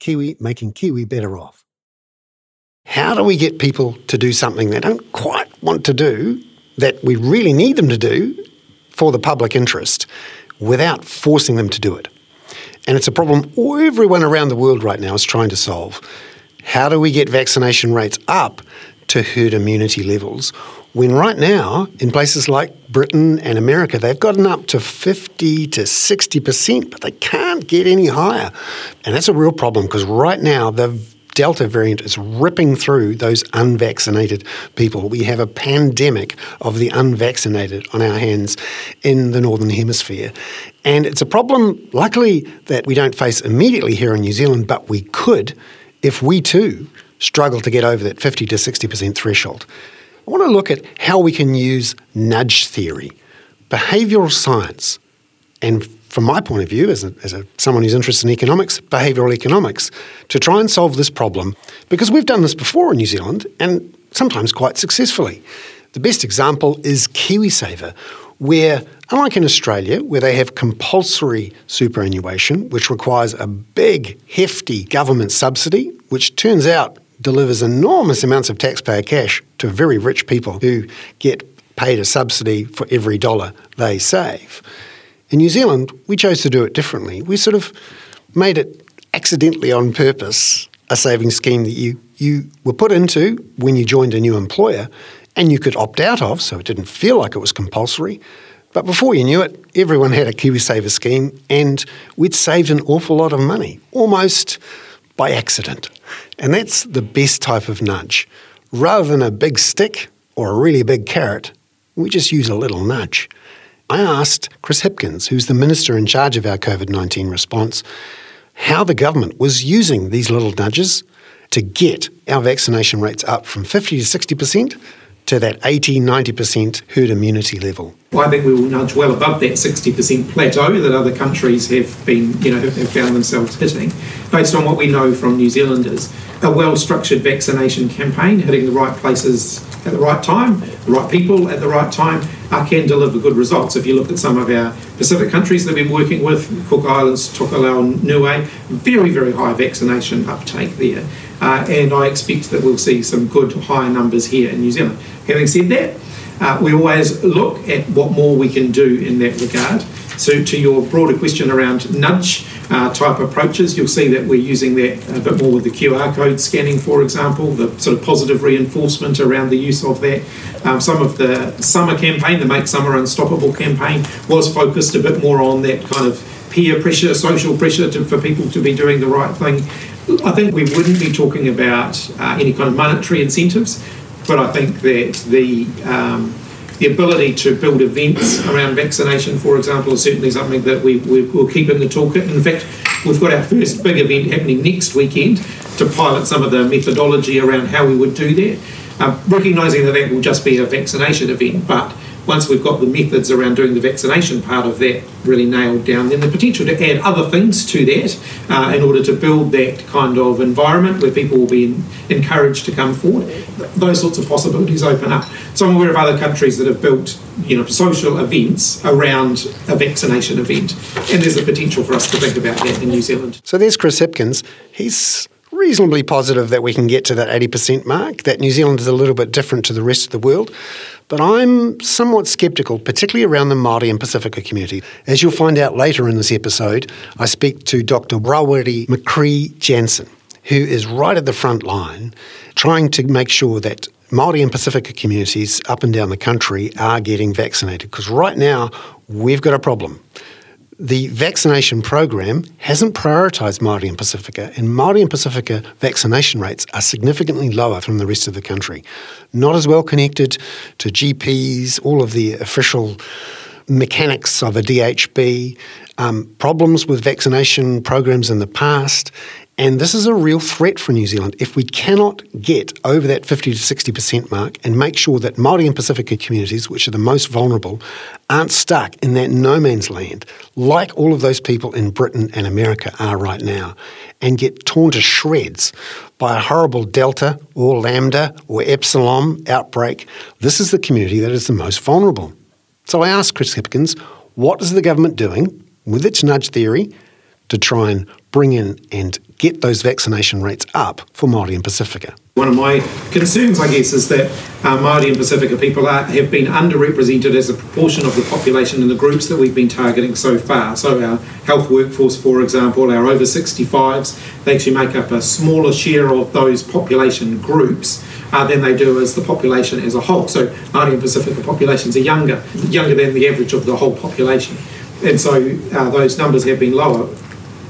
Kiwi making Kiwi better off. How do we get people to do something they don't quite want to do, that we really need them to do for the public interest, without forcing them to do it? And it's a problem everyone around the world right now is trying to solve. How do we get vaccination rates up to herd immunity levels when right now, in places like Britain and America, they've gotten up to 50 to 60%, but they can't get any higher. And that's a real problem because right now the Delta variant is ripping through those unvaccinated people. We have a pandemic of the unvaccinated on our hands in the Northern Hemisphere. And it's a problem, luckily, that we don't face immediately here in New Zealand, but we could if we too struggle to get over that 50 to 60% threshold. I want to look at how we can use nudge theory, behavioural science, and from my point of view, as, a, as a, someone who's interested in economics, behavioural economics, to try and solve this problem because we've done this before in New Zealand and sometimes quite successfully. The best example is KiwiSaver, where, unlike in Australia, where they have compulsory superannuation, which requires a big, hefty government subsidy, which turns out delivers enormous amounts of taxpayer cash to very rich people who get paid a subsidy for every dollar they save. In New Zealand, we chose to do it differently. We sort of made it accidentally on purpose a savings scheme that you, you were put into when you joined a new employer and you could opt out of, so it didn't feel like it was compulsory. But before you knew it, everyone had a KiwiSaver scheme and we'd saved an awful lot of money, almost by accident. And that's the best type of nudge. Rather than a big stick or a really big carrot, we just use a little nudge. I asked Chris Hipkins, who's the minister in charge of our COVID 19 response, how the government was using these little nudges to get our vaccination rates up from 50 to 60% to that 80, 90% herd immunity level? I think we will nudge well above that 60% plateau that other countries have been, you know, have, found themselves hitting, based on what we know from New Zealanders. A well-structured vaccination campaign, hitting the right places at the right time, the right people at the right time, uh, can deliver good results. If you look at some of our Pacific countries that we've been working with, Cook Islands, Tokelau, Niue, very, very high vaccination uptake there. Uh, and I expect that we'll see some good high numbers here in New Zealand. Having said that, uh, we always look at what more we can do in that regard. So, to your broader question around nudge uh, type approaches, you'll see that we're using that a bit more with the QR code scanning, for example, the sort of positive reinforcement around the use of that. Um, some of the summer campaign, the Make Summer Unstoppable campaign, was focused a bit more on that kind of peer pressure, social pressure to, for people to be doing the right thing. I think we wouldn't be talking about uh, any kind of monetary incentives but I think that the um, the ability to build events around vaccination, for example, is certainly something that we, we will keep in the toolkit. In fact, we've got our first big event happening next weekend to pilot some of the methodology around how we would do that. Um, recognising that that will just be a vaccination event, but once we've got the methods around doing the vaccination part of that really nailed down, then the potential to add other things to that uh, in order to build that kind of environment where people will be encouraged to come forward, those sorts of possibilities open up. So I'm aware of other countries that have built you know, social events around a vaccination event, and there's a potential for us to think about that in New Zealand. So there's Chris Hipkins. He's reasonably positive that we can get to that 80% mark, that New Zealand is a little bit different to the rest of the world. But I'm somewhat sceptical, particularly around the Māori and Pacifica community. As you'll find out later in this episode, I speak to Dr. Rawiri McKree Jansen, who is right at the front line trying to make sure that Māori and Pacifica communities up and down the country are getting vaccinated. Because right now, we've got a problem the vaccination program hasn't prioritised Māori and Pacifica, and Māori and Pacifica vaccination rates are significantly lower from the rest of the country. Not as well connected to GPs, all of the official mechanics of a DHB, um, problems with vaccination programs in the past, And this is a real threat for New Zealand. If we cannot get over that 50 to 60% mark and make sure that Māori and Pacifica communities, which are the most vulnerable, aren't stuck in that no man's land, like all of those people in Britain and America are right now, and get torn to shreds by a horrible Delta or Lambda or Epsilon outbreak, this is the community that is the most vulnerable. So I asked Chris Hipkins, what is the government doing with its nudge theory to try and bring in and get those vaccination rates up for Māori and Pacifica. One of my concerns, I guess, is that uh, Māori and Pacifica people are, have been underrepresented as a proportion of the population in the groups that we've been targeting so far. So, our health workforce, for example, our over 65s, they actually make up a smaller share of those population groups. Uh, than they do as the population as a whole. So Māori and Pacifica populations are younger, younger than the average of the whole population. And so uh, those numbers have been lower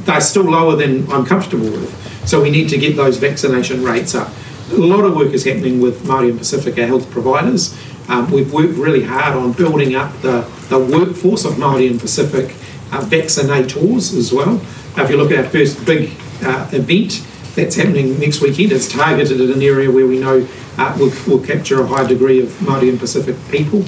they're still lower than I'm comfortable with. So we need to get those vaccination rates up. A lot of work is happening with Māori and Pacifica health providers. Um, we've worked really hard on building up the, the workforce of Māori and Pacific uh, vaccinators as well. If you look at our first big uh, event that's happening next weekend, it's targeted at an area where we know uh, we'll, we'll capture a high degree of Māori and Pacific people.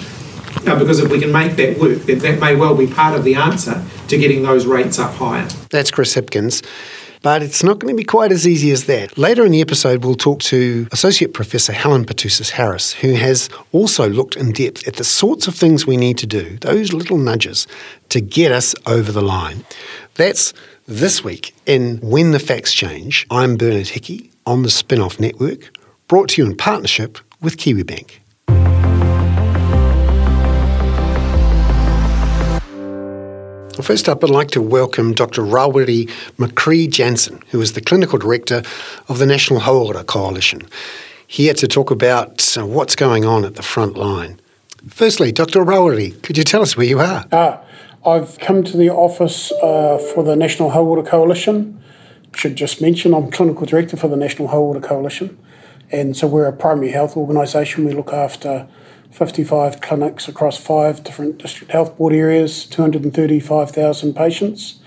Uh, because if we can make that work, then that may well be part of the answer to getting those rates up higher. That's Chris Hipkins. But it's not going to be quite as easy as that. Later in the episode, we'll talk to Associate Professor Helen Petousis Harris, who has also looked in depth at the sorts of things we need to do, those little nudges, to get us over the line. That's this week in When the Facts Change. I'm Bernard Hickey on the Spinoff Network, brought to you in partnership with KiwiBank. Well, first up, I'd like to welcome Dr. Rawiri McKree Jansen, who is the Clinical Director of the National Hauora Coalition, here to talk about uh, what's going on at the front line. Firstly, Dr. Rawiri, could you tell us where you are? Uh, I've come to the office uh, for the National Hauora Coalition. Should just mention I'm Clinical Director for the National Hauora Coalition. And so we're a primary health organisation. We look after 55 clinics across five different district health board areas, 235,000 patients.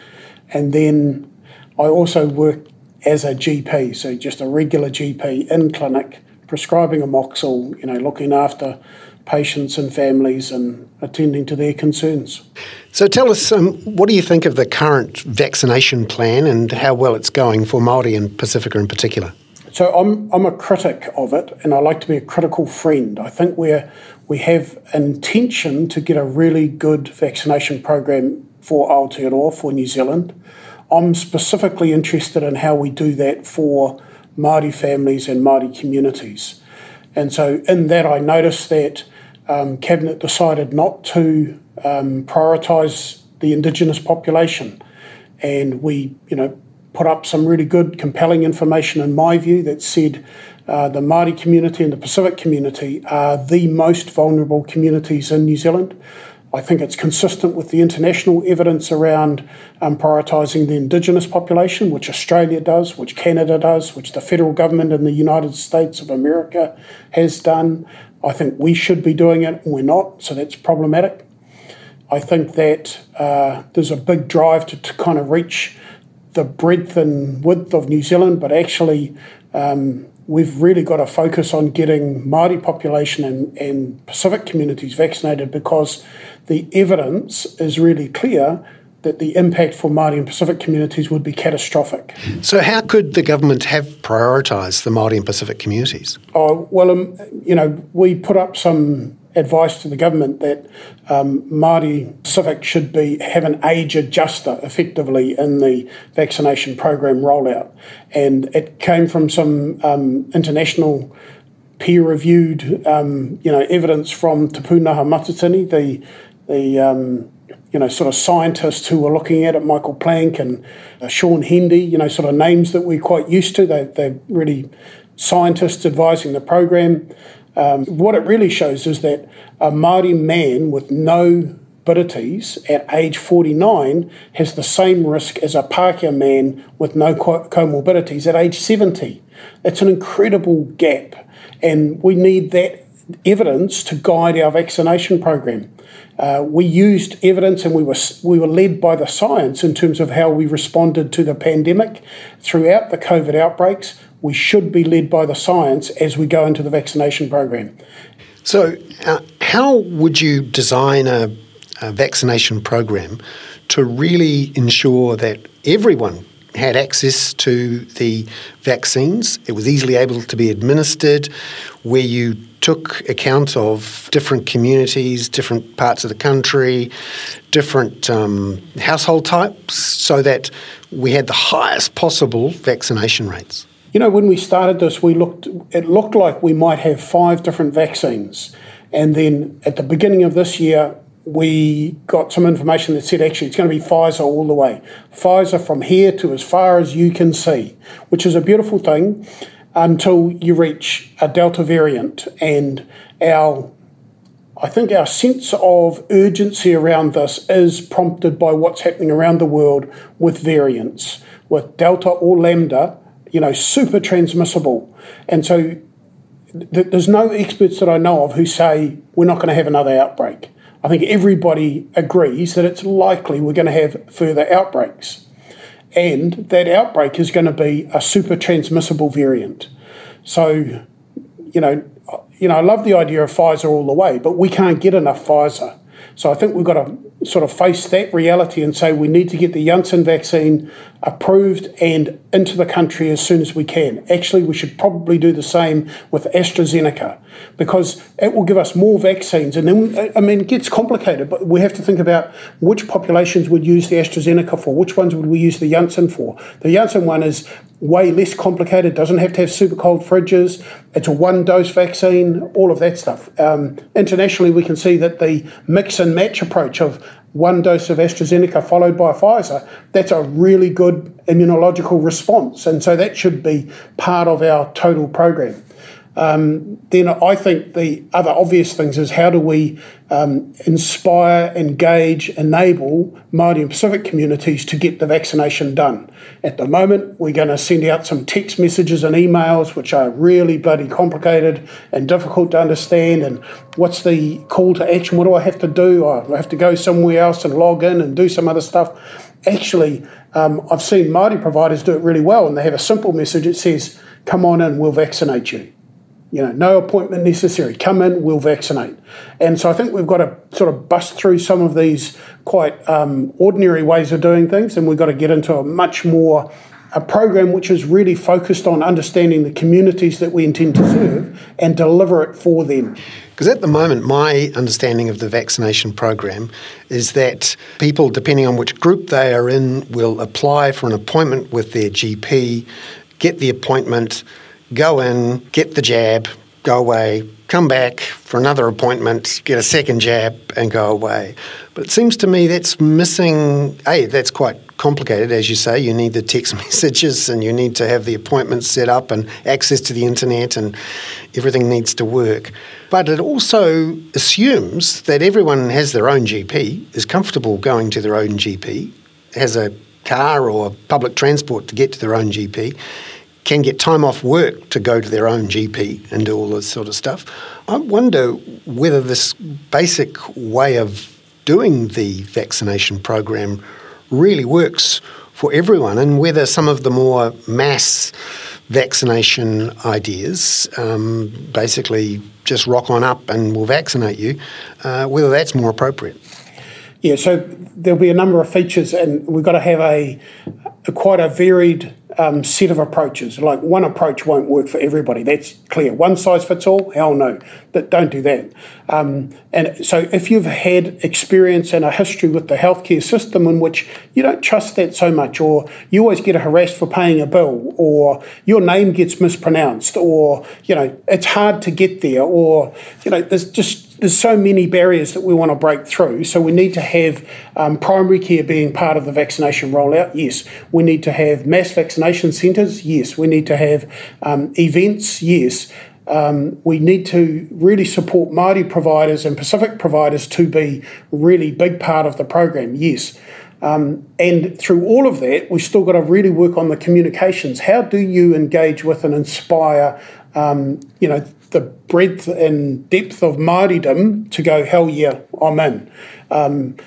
And then I also work as a GP, so just a regular GP in clinic, prescribing amoxil, you know, looking after patients and families and attending to their concerns. So tell us, um, what do you think of the current vaccination plan and how well it's going for Māori and Pacifica in particular? So I'm I'm a critic of it, and I like to be a critical friend. I think we're we have intention to get a really good vaccination program for Aotearoa for New Zealand. I'm specifically interested in how we do that for Māori families and Māori communities. And so in that, I noticed that um, Cabinet decided not to um, prioritise the Indigenous population. And we, you know, put up some really good, compelling information, in my view, that said uh, the Māori community and the Pacific community are the most vulnerable communities in New Zealand. I think it's consistent with the international evidence around um, prioritising the Indigenous population, which Australia does, which Canada does, which the federal government in the United States of America has done. I think we should be doing it, and we're not, so that's problematic. I think that uh, there's a big drive to, to kind of reach the breadth and width of New Zealand, but actually, um, we've really got to focus on getting Māori population and, and Pacific communities vaccinated because the evidence is really clear that the impact for Māori and Pacific communities would be catastrophic. So, how could the government have prioritised the Māori and Pacific communities? Oh, well, um, you know, we put up some advice to the government that um, Māori Pacific should be have an age adjuster effectively in the vaccination program rollout, and it came from some um, international peer-reviewed, um, you know, evidence from Te Pūnaha Matatini, the the um, you know sort of scientists who were looking at it, Michael Plank and uh, Shaun Hendy, you know, sort of names that we're quite used to. They they're really scientists advising the program. Um, what it really shows is that a Māori man with no abilities at age 49 has the same risk as a Pākehā man with no comorbidities at age 70. It's an incredible gap, and we need that evidence to guide our vaccination program. Uh, we used evidence and we were, we were led by the science in terms of how we responded to the pandemic throughout the COVID outbreaks. We should be led by the science as we go into the vaccination program. So, uh, how would you design a, a vaccination program to really ensure that everyone had access to the vaccines. It was easily able to be administered, where you took account of different communities, different parts of the country, different um, household types, so that we had the highest possible vaccination rates. You know, when we started this, we looked. It looked like we might have five different vaccines, and then at the beginning of this year, we got some information that said actually it's going to be Pfizer all the way. Pfizer from here to as far as you can see, which is a beautiful thing until you reach a Delta variant. And our, I think our sense of urgency around this is prompted by what's happening around the world with variants, with Delta or Lambda, you know, super transmissible. And so th- there's no experts that I know of who say we're not going to have another outbreak. I think everybody agrees that it's likely we're going to have further outbreaks. And that outbreak is going to be a super transmissible variant. So, you know, you know, I love the idea of Pfizer all the way, but we can't get enough Pfizer. So I think we've got to sort of face that reality and say we need to get the Janssen vaccine approved and into the country as soon as we can. Actually, we should probably do the same with AstraZeneca because it will give us more vaccines. And then, I mean, it gets complicated, but we have to think about which populations would use the AstraZeneca for, which ones would we use the Janssen for. The Janssen one is way less complicated, doesn't have to have super cold fridges, it's a one dose vaccine, all of that stuff. Um, internationally, we can see that the mix and match approach of one dose of AstraZeneca followed by Pfizer, that's a really good immunological response. And so that should be part of our total program. Um, then I think the other obvious things is how do we um, inspire, engage, enable Māori and Pacific communities to get the vaccination done. At the moment, we're going to send out some text messages and emails, which are really bloody complicated and difficult to understand. And what's the call to action? What do I have to do? I have to go somewhere else and log in and do some other stuff. Actually, um, I've seen Māori providers do it really well, and they have a simple message. It says, "Come on in, we'll vaccinate you." You know, no appointment necessary. Come in, we'll vaccinate. And so I think we've got to sort of bust through some of these quite um, ordinary ways of doing things, and we've got to get into a much more a program which is really focused on understanding the communities that we intend to serve and deliver it for them. Because at the moment, my understanding of the vaccination program is that people, depending on which group they are in, will apply for an appointment with their GP, get the appointment go in, get the jab, go away, come back for another appointment, get a second jab, and go away. But it seems to me that's missing. A, that's quite complicated, as you say. You need the text messages and you need to have the appointments set up and access to the internet, and everything needs to work. But it also assumes that everyone has their own GP, is comfortable going to their own GP, has a car or public transport to get to their own GP can get time off work to go to their own GP and do all this sort of stuff. I wonder whether this basic way of doing the vaccination program really works for everyone and whether some of the more mass vaccination ideas, um, basically just rock on up and we'll vaccinate you, uh, whether that's more appropriate. Yeah, so there'll be a number of features, and we've got to have a, a quite a varied um, set of approaches. Like one approach won't work for everybody. That's clear. One size fits all. Hell no. That don't do that. Um, and so if you've had experience and a history with the healthcare system in which you don't trust that so much, or you always get harassed for paying a bill, or your name gets mispronounced, or you know it's hard to get there, or you know there's just there's so many barriers that we want to break through. So we need to have um, primary care being part of the vaccination rollout. Yes, we need to have mass vaccination centres. Yes, we need to have um, events. Yes. Um, we need to really support Māori providers and Pacific providers to be really big part of the program. Yes, Um, and through all of that, we've still got to really work on the communications. How do you engage with and inspire, um, you know, the breadth and depth of Māoridom to go, hell yeah, I'm in. Um,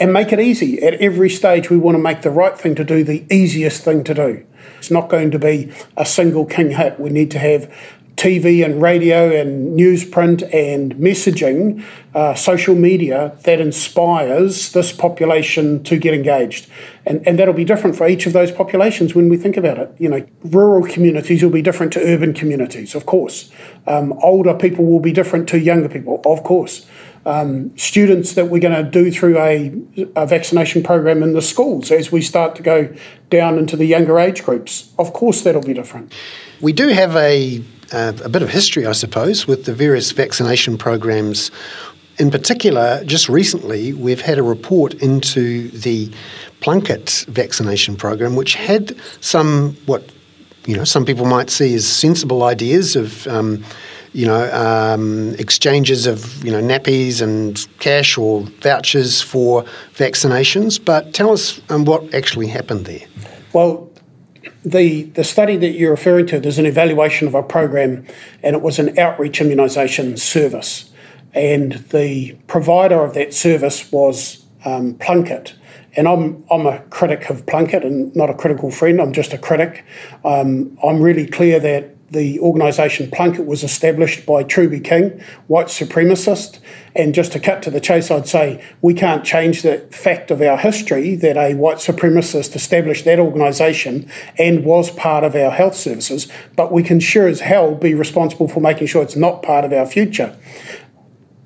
and make it easy. At every stage, we want to make the right thing to do the easiest thing to do. It's not going to be a single king hit. We need to have TV and radio and newsprint and messaging, uh, social media that inspires this population to get engaged. And, and that'll be different for each of those populations when we think about it. You know, rural communities will be different to urban communities, of course. Um, older people will be different to younger people, of course. Um, students that we're going to do through a, a, vaccination program in the schools as we start to go down into the younger age groups. Of course, that'll be different. We do have a uh, a bit of history, I suppose, with the various vaccination programs. In particular, just recently, we've had a report into the Plunket vaccination program, which had some what you know some people might see as sensible ideas of. Um, you know, um, exchanges of you know nappies and cash or vouchers for vaccinations. But tell us um, what actually happened there. Well, the, the study that you're referring to, there's an evaluation of a program, and it was an outreach immunisation service. And the provider of that service was um, Plunket. And I'm, I'm a critic of Plunket and not a critical friend, I'm just a critic. Um, I'm really clear that the organisation Plunket was established by Truby King, white supremacist. And just to cut to the chase, I'd say we can't change the fact of our history that a white supremacist established that organisation and was part of our health services, but we can sure as hell be responsible for making sure it's not part of our future.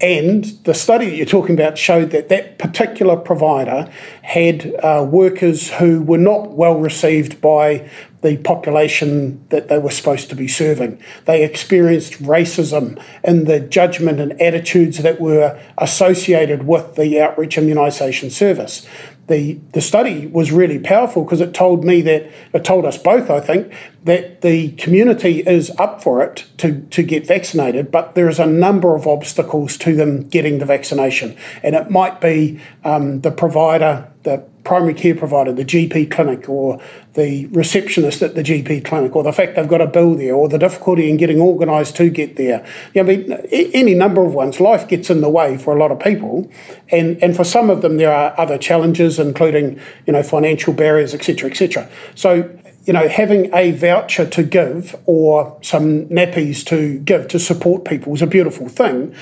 And the study that you're talking about showed that that particular provider had uh, workers who were not well received by the population that they were supposed to be serving. They experienced racism in the judgment and attitudes that were associated with the outreach immunisation service the, the study was really powerful because it told me that, it told us both, I think, that the community is up for it to, to get vaccinated, but there is a number of obstacles to them getting the vaccination. And it might be um, the provider, the primary care provider, the GP clinic, or the receptionist at the GP clinic, or the fact they've got a bill there, or the difficulty in getting organised to get there. You know, I mean, any number of ones. Life gets in the way for a lot of people, and and for some of them there are other challenges, including you know financial barriers, etc., etc. So you know, having a voucher to give or some nappies to give to support people is a beautiful thing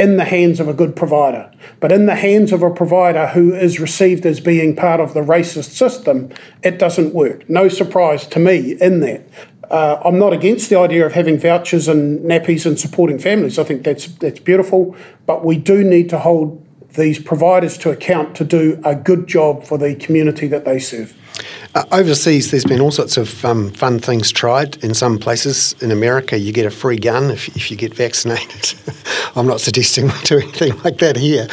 in the hands of a good provider. But in the hands of a provider who is received as being part of the racist system, it doesn't work. No surprise to me in that. Uh, I'm not against the idea of having vouchers and nappies and supporting families. I think that's that's beautiful, but we do need to hold these providers to account to do a good job for the community that they serve. Uh, overseas, there's been all sorts of um, fun things tried. In some places, in America, you get a free gun if, if you get vaccinated. I'm not suggesting we do anything like that here.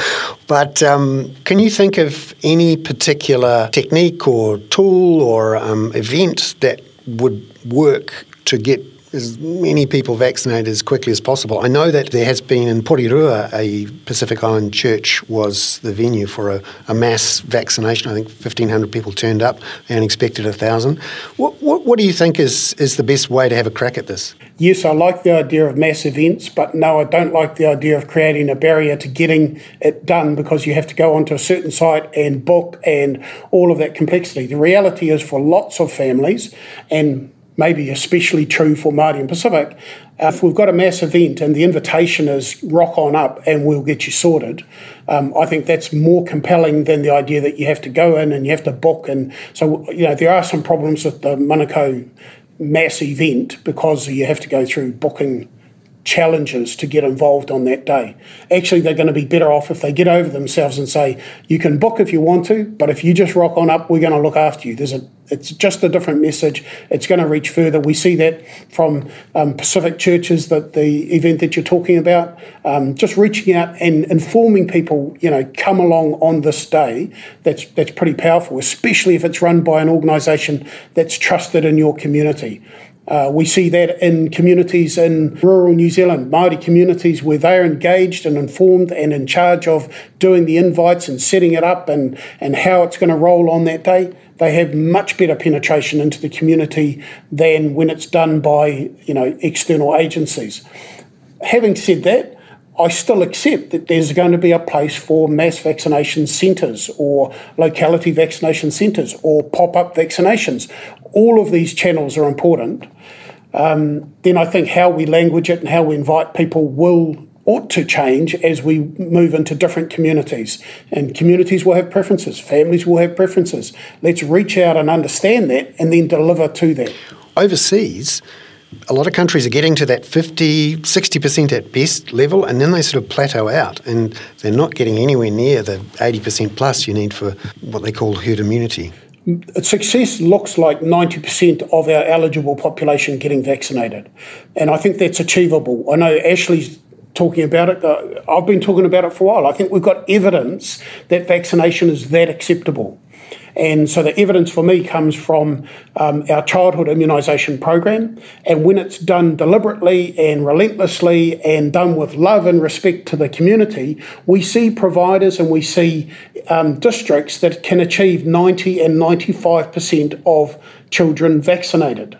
But um, can you think of any particular technique or tool or um, event that would work to get as many people vaccinated as quickly as possible. I know that there has been in Porirua, a Pacific Island church was the venue for a, a mass vaccination. I think 1,500 people turned up and expected 1,000. What, what, what do you think is, is the best way to have a crack at this? Yes, I like the idea of mass events, but no, I don't like the idea of creating a barrier to getting it done because you have to go onto a certain site and book and all of that complexity. The reality is for lots of families, and maybe especially true for Māori and Pacific. Uh, if we've got a mass event and the invitation is rock on up and we'll get you sorted, um, I think that's more compelling than the idea that you have to go in and you have to book. And so, you know, there are some problems with the Manukau mass event because you have to go through booking challenges to get involved on that day. Actually, they're going to be better off if they get over themselves and say, you can book if you want to, but if you just rock on up, we're going to look after you. There's a it's just a different message. It's going to reach further. We see that from um, Pacific churches, that the event that you're talking about, um, just reaching out and informing people, you know, come along on this day. That's that's pretty powerful, especially if it's run by an organisation that's trusted in your community. Uh, we see that in communities in rural New Zealand, Māori communities where they're engaged and informed and in charge of doing the invites and setting it up and, and how it's going to roll on that day. They have much better penetration into the community than when it's done by you know external agencies. Having said that, I still accept that there's going to be a place for mass vaccination centres or locality vaccination centres or pop up vaccinations. All of these channels are important. Um, then I think how we language it and how we invite people will ought to change as we move into different communities. And communities will have preferences, families will have preferences. Let's reach out and understand that and then deliver to that. Overseas, a lot of countries are getting to that 50, 60% at best level, and then they sort of plateau out, and they're not getting anywhere near the 80% plus you need for what they call herd immunity. Success looks like 90% of our eligible population getting vaccinated, and I think that's achievable. I know Ashley's talking about it. Uh, I've been talking about it for a while. I think we've got evidence that vaccination is that acceptable. And so the evidence for me comes from um, our childhood immunisation program. And when it's done deliberately and relentlessly and done with love and respect to the community, we see providers and we see um, districts that can achieve 90 and 95% of children vaccinated.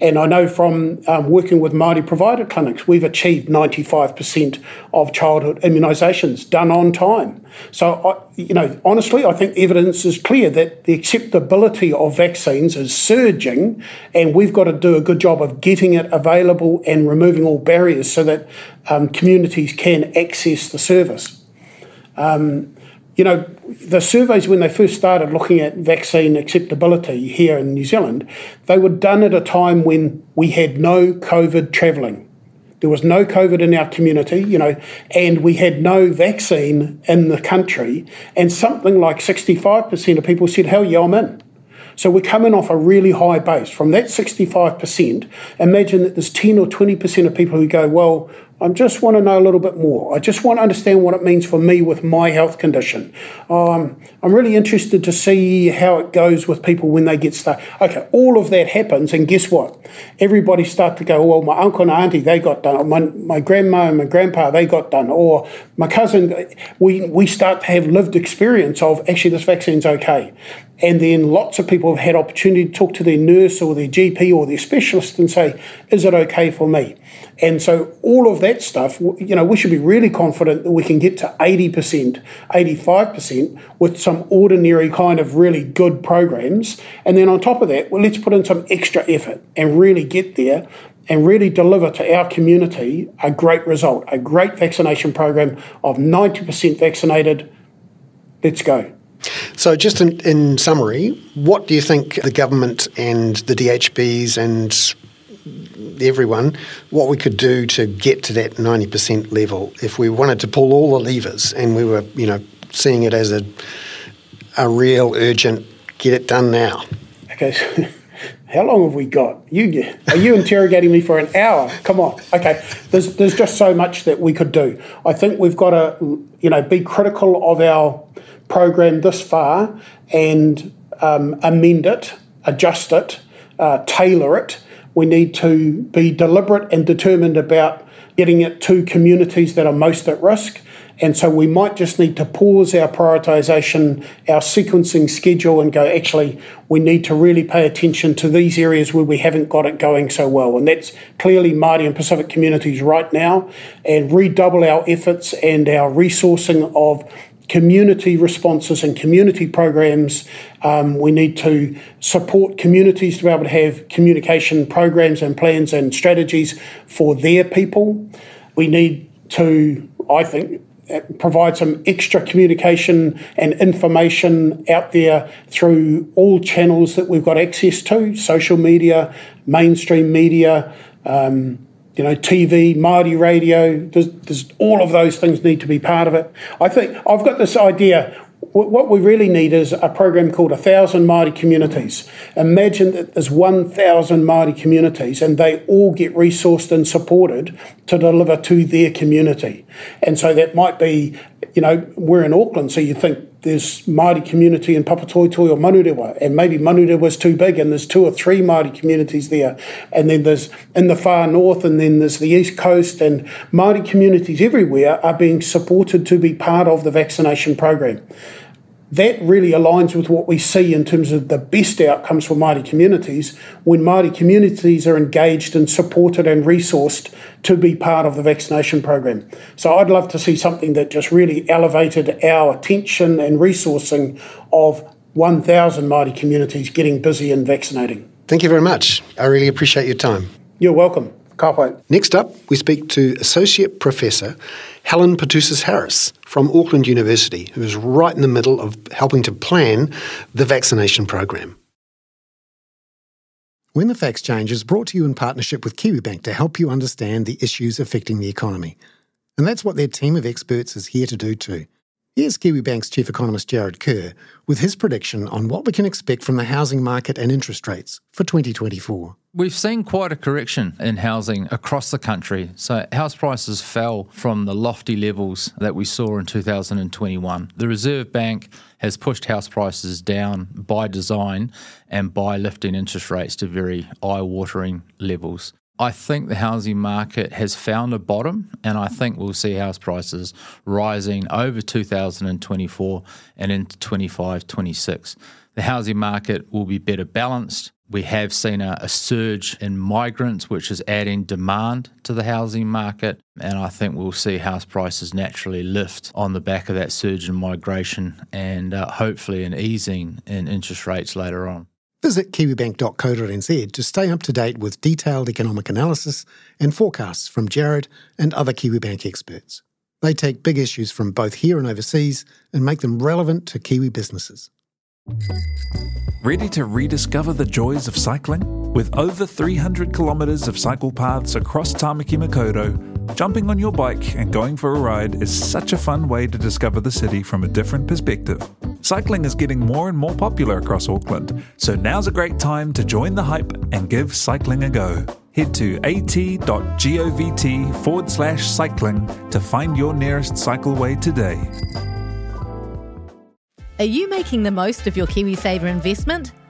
And I know from um, working with Māori provider clinics, we've achieved 95% of childhood immunisations done on time. So, I, you know, honestly, I think evidence is clear that the acceptability of vaccines is surging, and we've got to do a good job of getting it available and removing all barriers so that um, communities can access the service. Um, you know, the surveys when they first started looking at vaccine acceptability here in New Zealand, they were done at a time when we had no COVID travelling. There was no COVID in our community, you know, and we had no vaccine in the country. And something like 65% of people said, hell yeah, I'm in. So we're coming off a really high base. From that 65%, imagine that there's 10 or 20% of people who go, well, I just want to know a little bit more. I just want to understand what it means for me with my health condition. Um, I'm really interested to see how it goes with people when they get started. Okay, all of that happens, and guess what? Everybody start to go, well, my uncle and auntie, they got done. My, my grandma and my grandpa, they got done. Or my cousin, we, we start to have lived experience of actually this vaccine's okay. And then lots of people have had opportunity to talk to their nurse or their GP or their specialist and say, is it okay for me? And so all of that stuff, you know, we should be really confident that we can get to 80%, 85% with some ordinary kind of really good programs. And then on top of that, well, let's put in some extra effort and really get there and really deliver to our community a great result, a great vaccination program of 90% vaccinated. Let's go. So, just in, in, summary, what do you think the government and the DHBs and everyone, what we could do to get to that 90% level if we wanted to pull all the levers and we were, you know, seeing it as a, a real urgent, get it done now? Okay. How long have we got? You are you interrogating me for an hour? Come on. Okay. There's there's just so much that we could do. I think we've got to you know be critical of our program this far and um, amend it, adjust it, uh, tailor it. We need to be deliberate and determined about getting it to communities that are most at risk. And so we might just need to pause our prioritisation, our sequencing schedule, and go, actually, we need to really pay attention to these areas where we haven't got it going so well. And that's clearly Māori and Pacific communities right now, and redouble our efforts and our resourcing of community responses and community programs. Um, we need to support communities to be able to have communication programs and plans and strategies for their people. We need to, I think, provide some extra communication and information out there through all channels that we've got access to social media, mainstream media. Um, you know, TV, Māori radio, there's, there's, all of those things need to be part of it. I think I've got this idea. What we really need is a program called A Thousand Māori Communities. Imagine that there's 1,000 Māori communities and they all get resourced and supported to deliver to their community. And so that might be, you know, we're in Auckland, so you think there's Māori community in Papatoetoe or Manurewa, and maybe Manurewa's too big, and there's two or three Māori communities there, and then there's in the far north, and then there's the east coast, and Māori communities everywhere are being supported to be part of the vaccination program that really aligns with what we see in terms of the best outcomes for Māori communities when Māori communities are engaged and supported and resourced to be part of the vaccination program. So I'd love to see something that just really elevated our attention and resourcing of 1,000 Māori communities getting busy and vaccinating. Thank you very much. I really appreciate your time. You're welcome. Ka Next up, we speak to Associate Professor Helen Petousis Harris from Auckland University, who is right in the middle of helping to plan the vaccination program. When the Facts Change is brought to you in partnership with KiwiBank to help you understand the issues affecting the economy. And that's what their team of experts is here to do too. Here's Kiwi Bank's Chief Economist Jarrod Kerr with his prediction on what we can expect from the housing market and interest rates for 2024. We've seen quite a correction in housing across the country. So, house prices fell from the lofty levels that we saw in 2021. The Reserve Bank has pushed house prices down by design and by lifting interest rates to very eye watering levels. I think the housing market has found a bottom, and I think we'll see house prices rising over 2024 and into 25, 26. The housing market will be better balanced. We have seen a, a, surge in migrants, which is adding demand to the housing market. And I think we'll see house prices naturally lift on the back of that surge in migration and uh, hopefully an easing in interest rates later on. Visit kiwibank.co.nz to stay up to date with detailed economic analysis and forecasts from Jarrod and other Kiwibank experts. They take big issues from both here and overseas and make them relevant to Kiwi businesses. Ready to rediscover the joys of cycling? With over 300 kilometres of cycle paths across Tamaki Makaurau, jumping on your bike and going for a ride is such a fun way to discover the city from a different perspective. Cycling is getting more and more popular across Auckland, so now's a great time to join the hype and give cycling a go. Head to at.govt forward slash cycling to find your nearest cycleway today. Are you making the most of your KiwiSaver investment?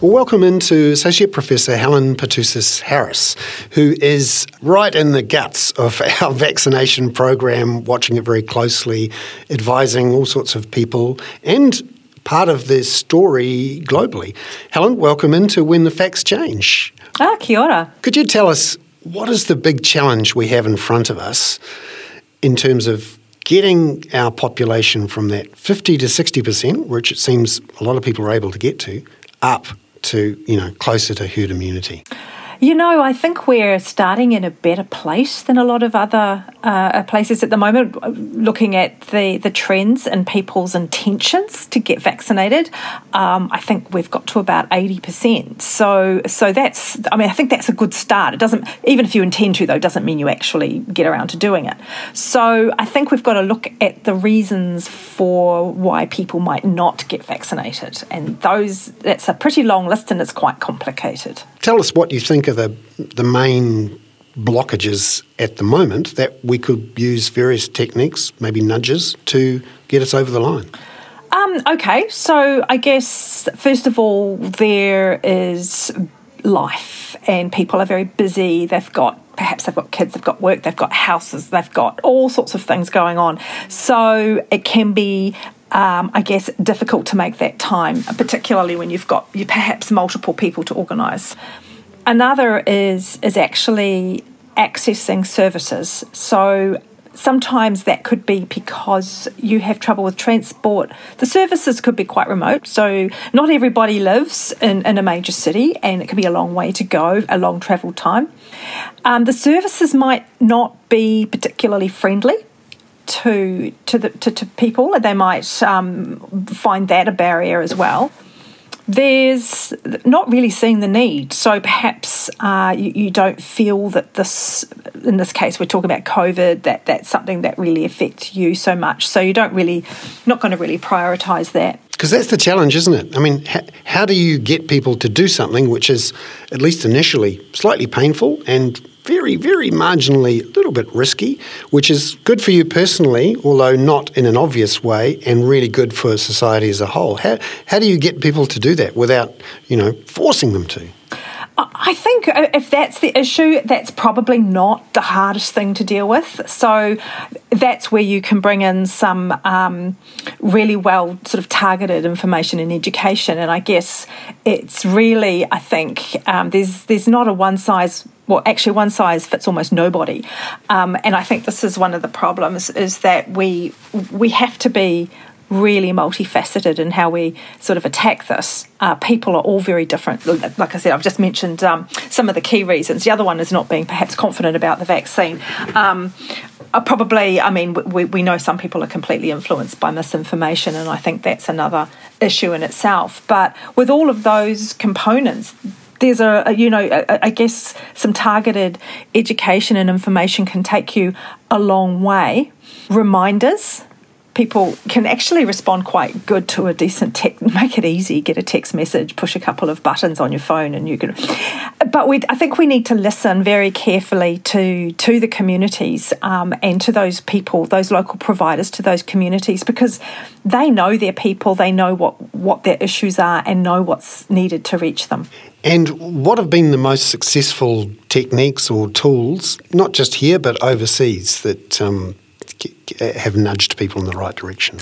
Well, welcome into Associate Professor Helen Petousis Harris, who is right in the guts of our vaccination program, watching it very closely, advising all sorts of people, and part of this story globally. Helen, welcome into When the Facts Change. Ah, kia ora. Could you tell us what is the big challenge we have in front of us in terms of getting our population from that 50 to 60%, which it seems a lot of people are able to get to, up to, you know, closer to herd immunity? You know, I think we're starting in a better place than a lot of other uh, places at the moment, looking at the, the trends and people's intentions to get vaccinated. Um, I think we've got to about 80%. So, so that's, I mean, I think that's a good start. It doesn't, even if you intend to, though, doesn't mean you actually get around to doing it. So I think we've got to look at the reasons for why people might not get vaccinated. And those, that's a pretty long list and it's quite complicated. Tell us what you think are the, the main blockages at the moment that we could use various techniques, maybe nudges, to get us over the line? Um, okay, so I guess first of all, there is life, and people are very busy. They've got perhaps they've got kids, they've got work, they've got houses, they've got all sorts of things going on. So it can be um, I guess, difficult to make that time, particularly when you've got you perhaps multiple people to organise. Another is is actually accessing services. So sometimes that could be because you have trouble with transport. The services could be quite remote, so not everybody lives in, in a major city, and it can be a long way to go, a long travel time. Um, the services might not be particularly friendly to to the to, to people. They might um, find that a barrier as well there's not really seeing the need. So perhaps uh, you, you, don't feel that this, in this case, we're talking about COVID, that that's something that really affects you so much. So you don't really, not going to really prioritise that. Because that's the challenge, isn't it? I mean, ha- how do you get people to do something which is, at least initially, slightly painful and very, very marginally a little bit risky, which is good for you personally, although not in an obvious way, and really good for society as a whole. How, how do you get people to do that without, you know, forcing them to? I think if that's the issue, that's probably not the hardest thing to deal with. So that's where you can bring in some um, really well sort of targeted information and education. And I guess it's really, I think, um, there's there's not a one size well, actually, one size fits almost nobody, um, and I think this is one of the problems: is that we we have to be really multifaceted in how we sort of attack this. Uh, people are all very different. Like I said, I've just mentioned um, some of the key reasons. The other one is not being perhaps confident about the vaccine. Um, uh, probably, I mean, we, we know some people are completely influenced by misinformation, and I think that's another issue in itself. But with all of those components, there's a, a you know a, I guess some targeted education and information can take you a long way. Reminders people can actually respond quite good to a decent text. Make it easy, get a text message, push a couple of buttons on your phone, and you can. But we, I think we need to listen very carefully to to the communities um, and to those people, those local providers, to those communities, because they know their people, they know what what their issues are, and know what's needed to reach them. And what have been the most successful techniques or tools, not just here but overseas, that um, have nudged people in the right direction?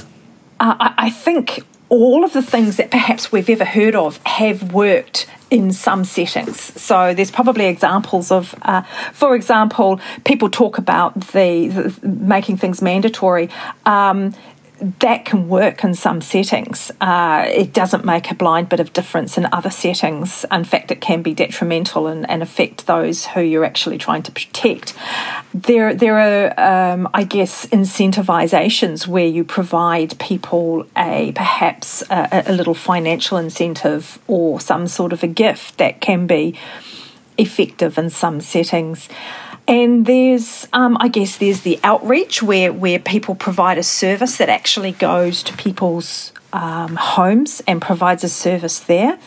Uh, I think all of the things that perhaps we've ever heard of have worked in some settings. So there's probably examples of, uh, for example, people talk about the, the making things mandatory. Um, that can work in some settings. Uh, it doesn't make a blind bit of difference in other settings. In fact, it can be detrimental and, and affect those who you're actually trying to protect. There, there are, um, I guess, incentivizations where you provide people a perhaps a, a little financial incentive or some sort of a gift that can be effective in some settings. And there's, um, I guess, there's the outreach where, where people provide a service that actually goes to people's um, homes and provides a service there.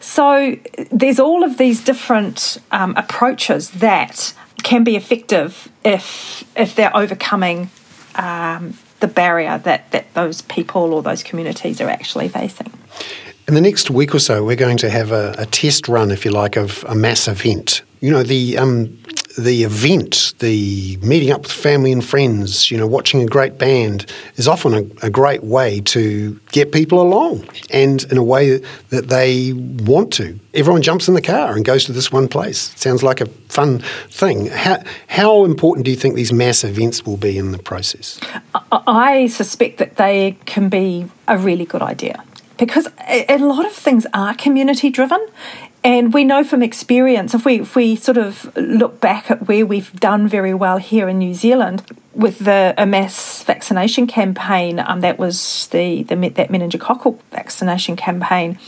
So there's all of these different um, approaches that can be effective if if they're overcoming um, the barrier that, that those people or those communities are actually facing. In the next week or so, we're going to have a, a test run, if you like, of a mass event. You know, the um, the event, the meeting up with family and friends, you know, watching a great band is often a, a, great way to get people along and in a way that they want to. Everyone jumps in the car and goes to this one place. It sounds like a fun thing. How, how important do you think these mass events will be in the process? I suspect that they can be a really good idea because a lot of things are community driven and we know from experience, if we if we sort of look back at where we've done very well here in New Zealand with the a mass vaccination campaign, um, that was the, the that meningococcal vaccination campaign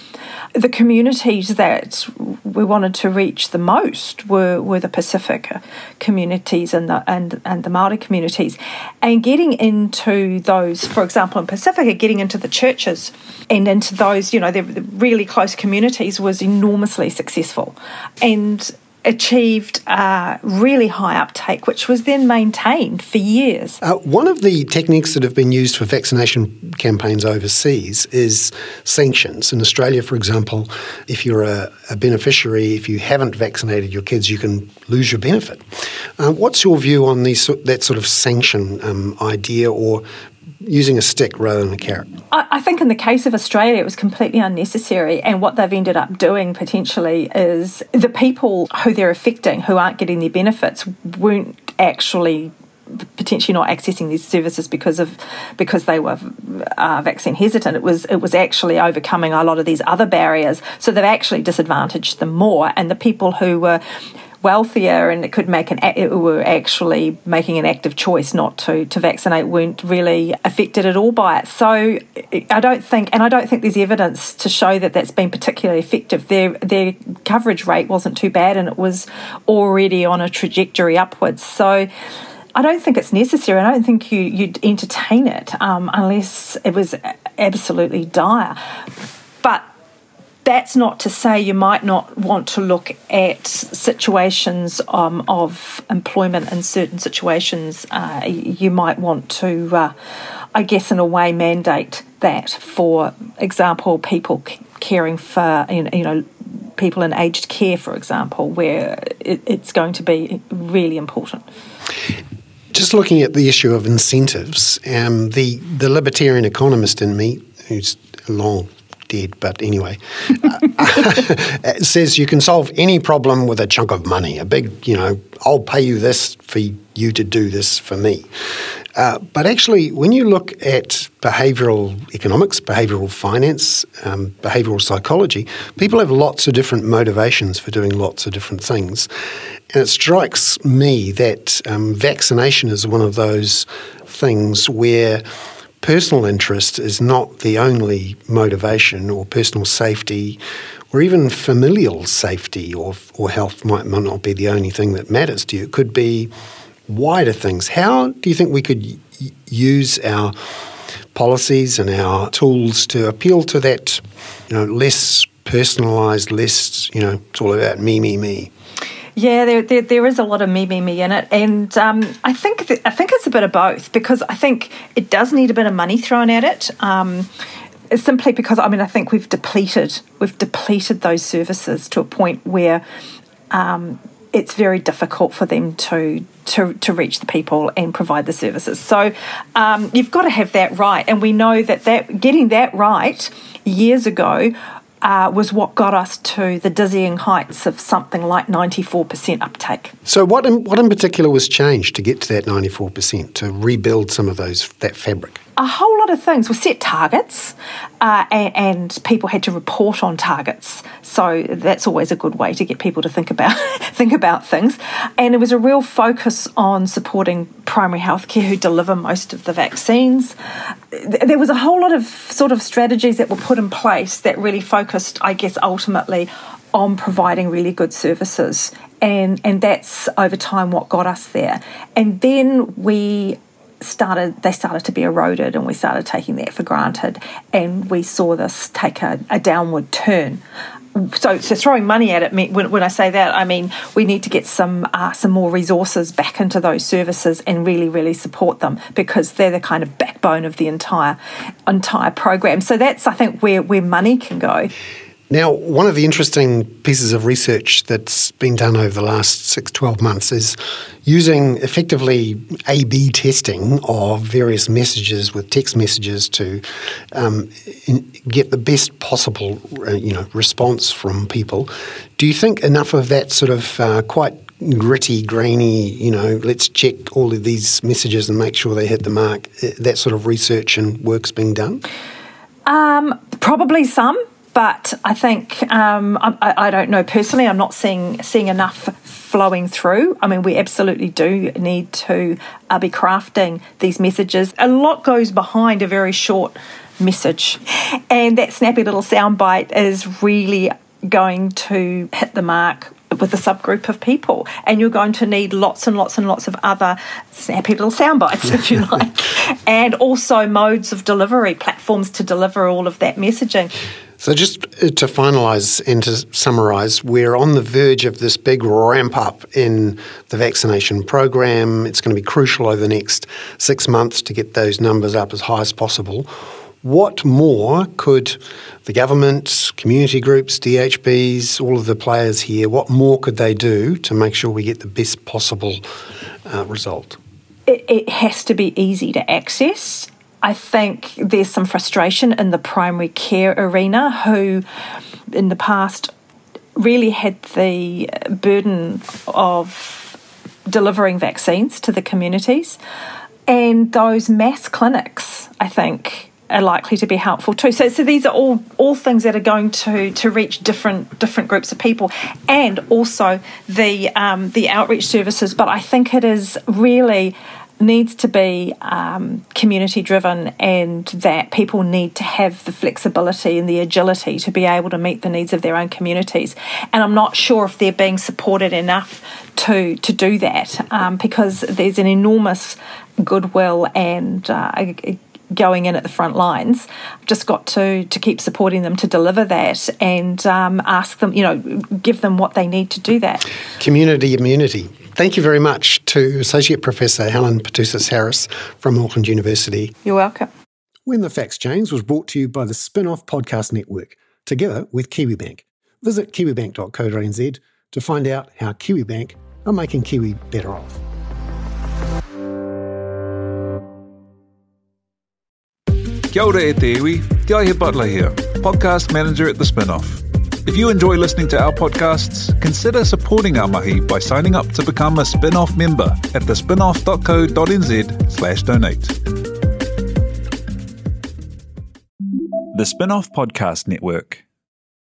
the communities that we wanted to reach the most were, were the Pacific communities and the and, and the Maori communities, and getting into those, for example, in Pacifica, getting into the churches and into those, you know, the really close communities was enormously successful, and achieved uh, really high uptake, which was then maintained for years. Uh, one of the techniques that have been used for vaccination campaigns overseas is sanctions. In Australia, for example, if you're a, a beneficiary, if you haven't vaccinated your kids, you can lose your benefit. Uh, what's your view on these, that sort of sanction um, idea or using a stick rather than a carrot? I, think in the case of Australia, it was completely unnecessary. And what they've ended up doing potentially is the people who they're affecting, who aren't getting their benefits, weren't actually potentially not accessing these services because of because they were uh, vaccine hesitant. It was it was actually overcoming a lot of these other barriers. So they've actually disadvantaged them more, and the people who were wealthier and it could make an it were actually making an active choice not to to vaccinate weren't really affected at all by it. So I don't think, and I don't think there's evidence to show that that's been particularly effective. Their their coverage rate wasn't too bad, and it was already on a trajectory upwards. So. I don't think it's necessary. I don't think you, you'd entertain it um, unless it was absolutely dire. But that's not to say you might not want to look at situations um, of employment in certain situations. Uh, you might want to, uh, I guess, in a way, mandate that. For example, people caring for you know, people in aged care, for example, where it, it's going to be really important. Just looking at the issue of incentives, um, the the libertarian economist in me, who's long dead, but anyway, it says you can solve any problem with a chunk of money, a big, you know, I'll pay you this for you to do this for me. Uh, but actually, when you look at behavioral economics, behavioral finance, um, behavioral psychology, people have lots of different motivations for doing lots of different things. And it strikes me that um, vaccination is one of those things where personal interest is not the only motivation, or personal safety, or even familial safety or, or health might, might not be the only thing that matters to you. It could be wider things. How do you think we could y- use our policies and our tools to appeal to that, you know, less personalised, less, you know, it's all about me, me, me? Yeah, there, there, there is a lot of me, me, me in it, and um, I think th- I think it's a bit of both because I think it does need a bit of money thrown at it. Um, simply because I mean I think we've depleted we've depleted those services to a point where um, it's very difficult for them to to, to reach the people and provide the services. So um, you've got to have that right, and we know that that getting that right years ago uh, was what got us to the dizzying heights of something like 94% uptake. So, what in, what in particular was changed to get to that 94%, to rebuild some of those that fabric? A whole lot of things. We set targets, uh, and, and, people had to report on targets. So that's always a good way to get people to think about think about things. And it was a real focus on supporting primary healthcare who deliver most of the vaccines. There was a whole lot of sort of strategies that were put in place that really focused, I guess, ultimately on providing really good services and and that's over time what got us there and then we started they started to be eroded and we started taking that for granted. And we saw this take a, a downward turn. So, so throwing money at it when, when I say that I mean we need to get some uh, some more resources back into those services and really really support them because they're the kind of backbone of the entire entire program. So that's I think where where money can go now, one of the interesting pieces of research that's been done over the last six, 12 months is using effectively A B testing of various messages with text messages to um, get the best possible uh, you know, response from people. Do you think enough of that sort of uh, quite gritty, grainy, you know, let's check all of these messages and make sure they hit the mark, uh, that sort of research and work's being done? Um, probably some but I think um, I, I, don't know personally. I'm not seeing seeing enough flowing through. I mean, we absolutely do need to uh, be crafting these messages. A lot goes behind a very short message, and that snappy little soundbite is really going to hit the mark with a subgroup of people, and you're going to need lots and lots and lots of other snappy little sound bites, if you like, and also modes of delivery, platforms to deliver all of that messaging. So, just uh, to finalise and to summarise, we're on the verge of this big ramp up in the vaccination program. It's going to be crucial over the next six months to get those numbers up as high as possible. What more could the government, community groups, DHBs, all of the players here, what more could they do to make sure we get the best possible uh, result? It, it has to be easy to access I think there's some frustration in the primary care arena who, in the past, really had the burden of delivering vaccines to the communities. And those mass clinics, I think, are likely to be helpful too. So, so these are all all things that are going to to reach different different groups of people, and also the um, the outreach services. But I think it is really needs to be um, community driven and that people need to have the flexibility and the agility to be able to meet the needs of their own communities. And I'm not sure if they're being supported enough to to do that um, because there's an enormous goodwill and uh, going in at the front lines. Just got to to keep supporting them to deliver that and um, ask them, you know, give them what they need to do that. Community immunity. Thank you very much to Associate Professor Helen Petousis Harris from Auckland University. You're welcome. When the Facts Change was brought to you by the Spinoff Podcast Network, together with KiwiBank. Visit kiwibank.co.nz to find out how KiwiBank are making Kiwi better off. Kia ora e te iwi, Te Aihe Butler here, podcast manager at The Spinoff. If you enjoy listening to our podcasts, consider supporting our mahi by signing up to become a spin-off member at thespinoff.co.nz slash donate. The Spinoff Podcast Network.